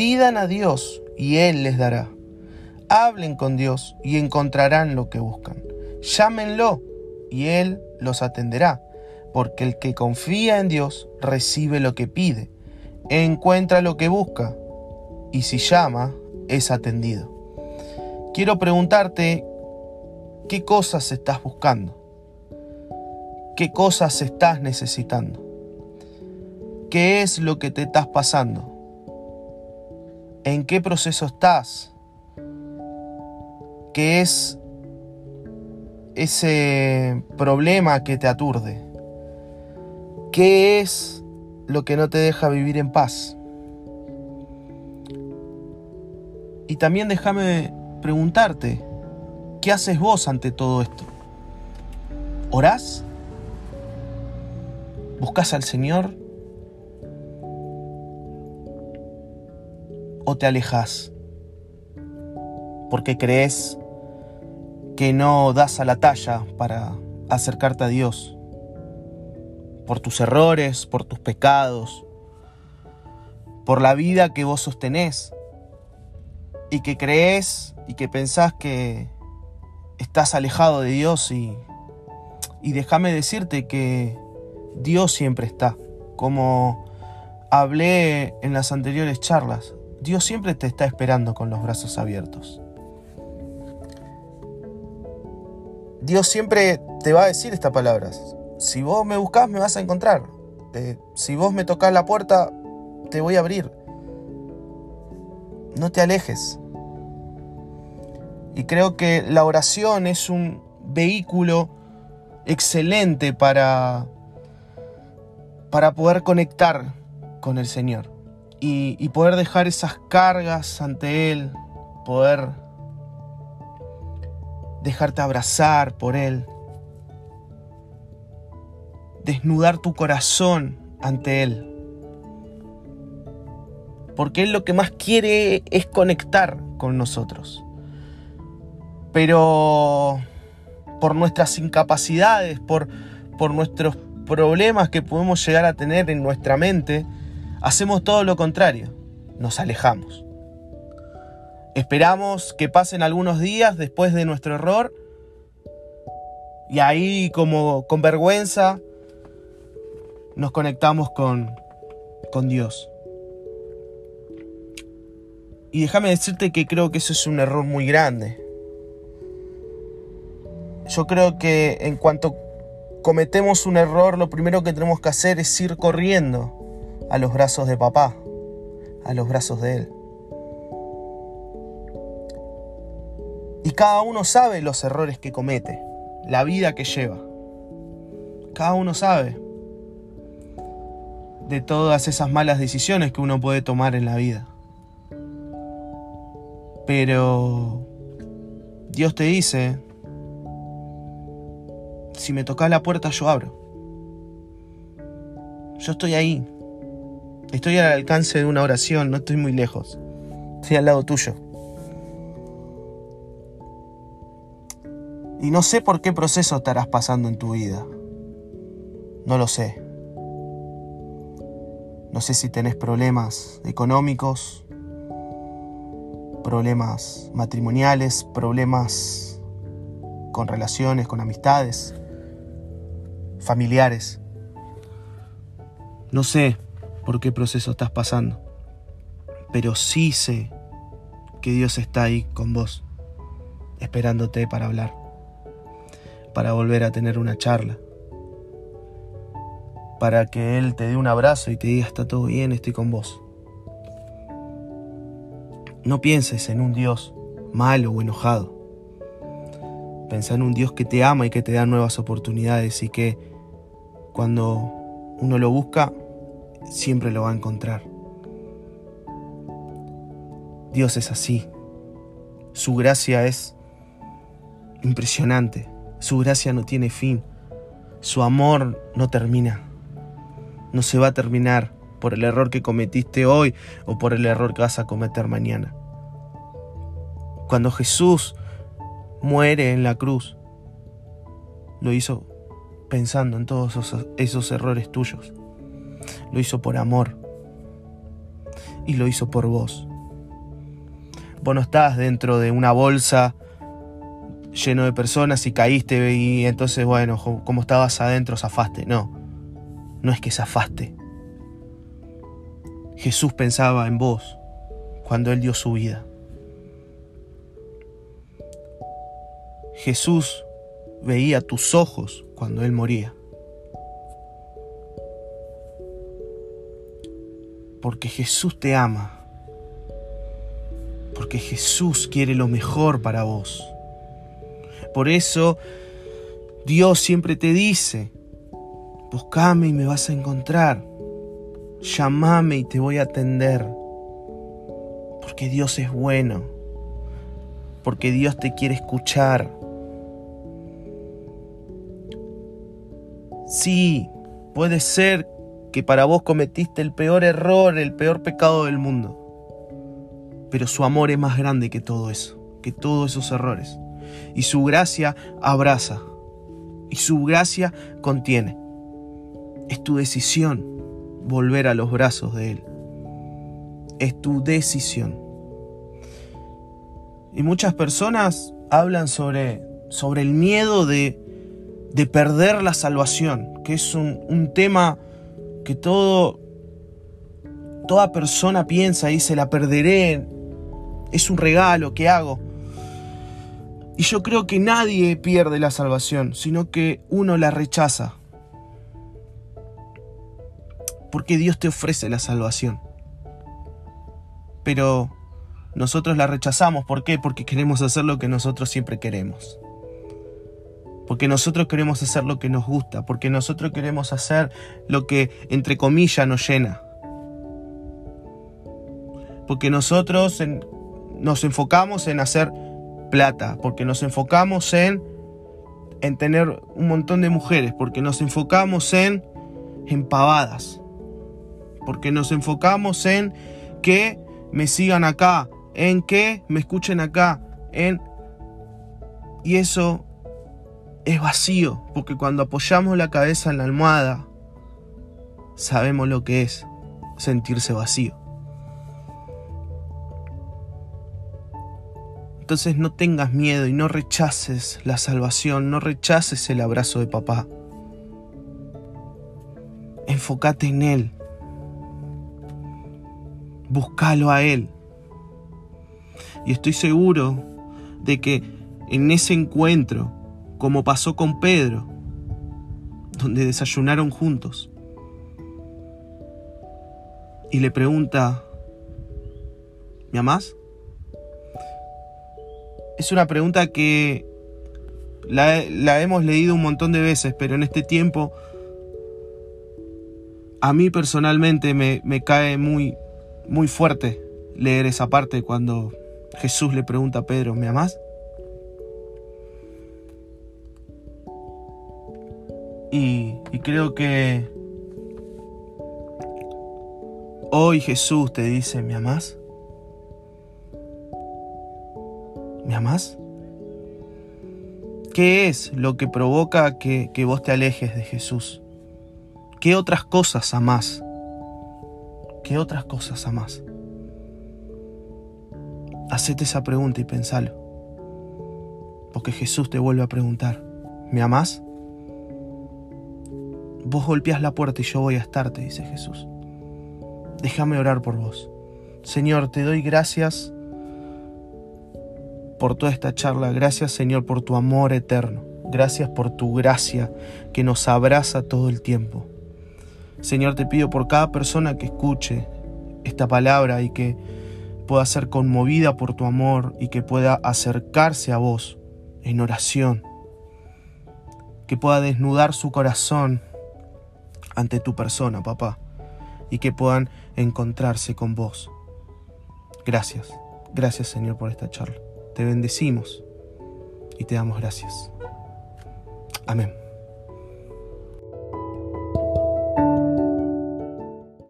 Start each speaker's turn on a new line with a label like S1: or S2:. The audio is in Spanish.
S1: Pidan a Dios y Él les dará. Hablen con Dios y encontrarán lo que buscan. Llámenlo y Él los atenderá, porque el que confía en Dios recibe lo que pide, encuentra lo que busca y si llama es atendido. Quiero preguntarte, ¿qué cosas estás buscando? ¿Qué cosas estás necesitando? ¿Qué es lo que te estás pasando? ¿En qué proceso estás? ¿Qué es ese problema que te aturde? ¿Qué es lo que no te deja vivir en paz? Y también déjame preguntarte, ¿qué haces vos ante todo esto? ¿Orás? ¿Buscas al Señor? ¿O te alejas? Porque crees que no das a la talla para acercarte a Dios. Por tus errores, por tus pecados, por la vida que vos sostenés y que crees y que pensás que estás alejado de Dios y, y déjame decirte que Dios siempre está. Como hablé en las anteriores charlas, Dios siempre te está esperando con los brazos abiertos. Dios siempre te va a decir estas palabras. Si vos me buscás, me vas a encontrar. Eh, si vos me tocas la puerta, te voy a abrir. No te alejes. Y creo que la oración es un vehículo excelente para, para poder conectar con el Señor y, poder dejar esas cargas ante Él, poder dejarte abrazar por Él, desnudar tu corazón ante Él. Porque Él lo que más quiere es conectar con nosotros. Pero por nuestras incapacidades, por, por nuestros problemas que podemos llegar a tener en nuestra mente, hacemos todo lo contrario, nos alejamos. Esperamos que pasen algunos días después de nuestro error y ahí como con vergüenza nos conectamos con, con Dios. Y déjame decirte que creo que eso es un error muy grande. Yo creo que en cuanto cometemos un error, lo primero que tenemos que hacer es ir corriendo a los brazos de papá, a los brazos de él. Y cada uno sabe los errores que comete, la vida que lleva. Cada uno sabe de todas esas malas decisiones que uno puede tomar en la vida. Pero Dios te dice, si me toca la puerta yo abro. Yo estoy ahí. Estoy al alcance de una oración, no estoy muy lejos. Estoy al lado tuyo. Y no sé por qué proceso estarás pasando en tu vida. No lo sé. No sé si tenés problemas económicos, problemas matrimoniales, problemas con relaciones, con amistades, familiares. No sé por qué proceso estás pasando, pero sí sé que Dios está ahí con vos, esperándote para hablar para volver a tener una charla. Para que Él te dé un abrazo y te diga, está todo bien, estoy con vos. No pienses en un Dios malo o enojado. Pensa en un Dios que te ama y que te da nuevas oportunidades y que cuando uno lo busca, siempre lo va a encontrar. Dios es así. Su gracia es impresionante. Su gracia no tiene fin. Su amor no termina. No se va a terminar por el error que cometiste hoy o por el error que vas a cometer mañana. Cuando Jesús muere en la cruz, lo hizo pensando en todos esos, errores tuyos. Lo hizo por amor. Y lo hizo por vos. Vos no estás dentro de una bolsa lleno de personas y caíste y entonces, bueno, como estabas adentro, zafaste. No, no es que zafaste. Jesús pensaba en vos cuando Él dio su vida. Jesús veía tus ojos cuando Él moría. Porque Jesús te ama. Porque Jesús quiere lo mejor para vos. Por eso Dios siempre te dice, buscame y me vas a encontrar. Llámame y te voy a atender. Porque Dios es bueno. Porque Dios te quiere escuchar. Sí, puede ser que para vos cometiste el peor error, el peor pecado del mundo. Pero su amor es más grande que todo eso, que todos esos errores. Y su gracia abraza. Y su gracia contiene. Es tu decisión volver a los brazos de Él. Es tu decisión. Y muchas personas hablan sobre, sobre el miedo de, de perder la salvación, que es un, un tema que todo, toda persona piensa y dice, la perderé, es un regalo, ¿qué hago? Y yo creo que nadie pierde la salvación, sino que uno la rechaza. Porque Dios te ofrece la salvación. Pero nosotros la rechazamos, ¿por qué? Porque queremos hacer lo que nosotros siempre queremos porque nosotros queremos hacer lo que nos gusta, porque nosotros queremos hacer lo que, entre comillas, nos llena. Porque nosotros nos enfocamos en hacer plata, porque nos enfocamos en, en tener un montón de mujeres, porque nos enfocamos en, en pavadas, porque nos enfocamos en que me sigan acá, en que me escuchen acá, en... Y eso es vacío, porque cuando apoyamos la cabeza en la almohada, sabemos lo que es sentirse vacío. Entonces no tengas miedo y no rechaces la salvación, no rechaces el abrazo de papá. Enfócate en Él. Búscalo a Él. Y estoy seguro de que en ese encuentro como pasó con Pedro, donde desayunaron juntos. Y le pregunta, ¿me amás? Es una pregunta que la, hemos leído un montón de veces, pero en este tiempo a mí personalmente me, cae muy, muy fuerte leer esa parte cuando Jesús le pregunta a Pedro, ¿me amás? Y, creo que hoy Jesús te dice, ¿me amas? ¿Me amas? ¿Qué es lo que provoca que, que vos te alejes de Jesús? ¿Qué otras cosas amás? ¿Qué otras cosas amás? Hacete esa pregunta y pensalo. Porque Jesús te vuelve a preguntar, ¿me amás? Vos golpeás la puerta y yo voy a estar, te dice Jesús. Déjame orar por vos. Señor, te doy gracias por toda esta charla. Gracias, Señor, por tu amor eterno. Gracias por tu gracia que nos abraza todo el tiempo. Señor, te pido por cada persona que escuche esta palabra y que pueda ser conmovida por tu amor y que pueda acercarse a vos en oración, que pueda desnudar su corazón ante tu persona, papá, y que puedan encontrarse con vos. Gracias, gracias Señor por esta charla. Te bendecimos y te damos gracias. Amén.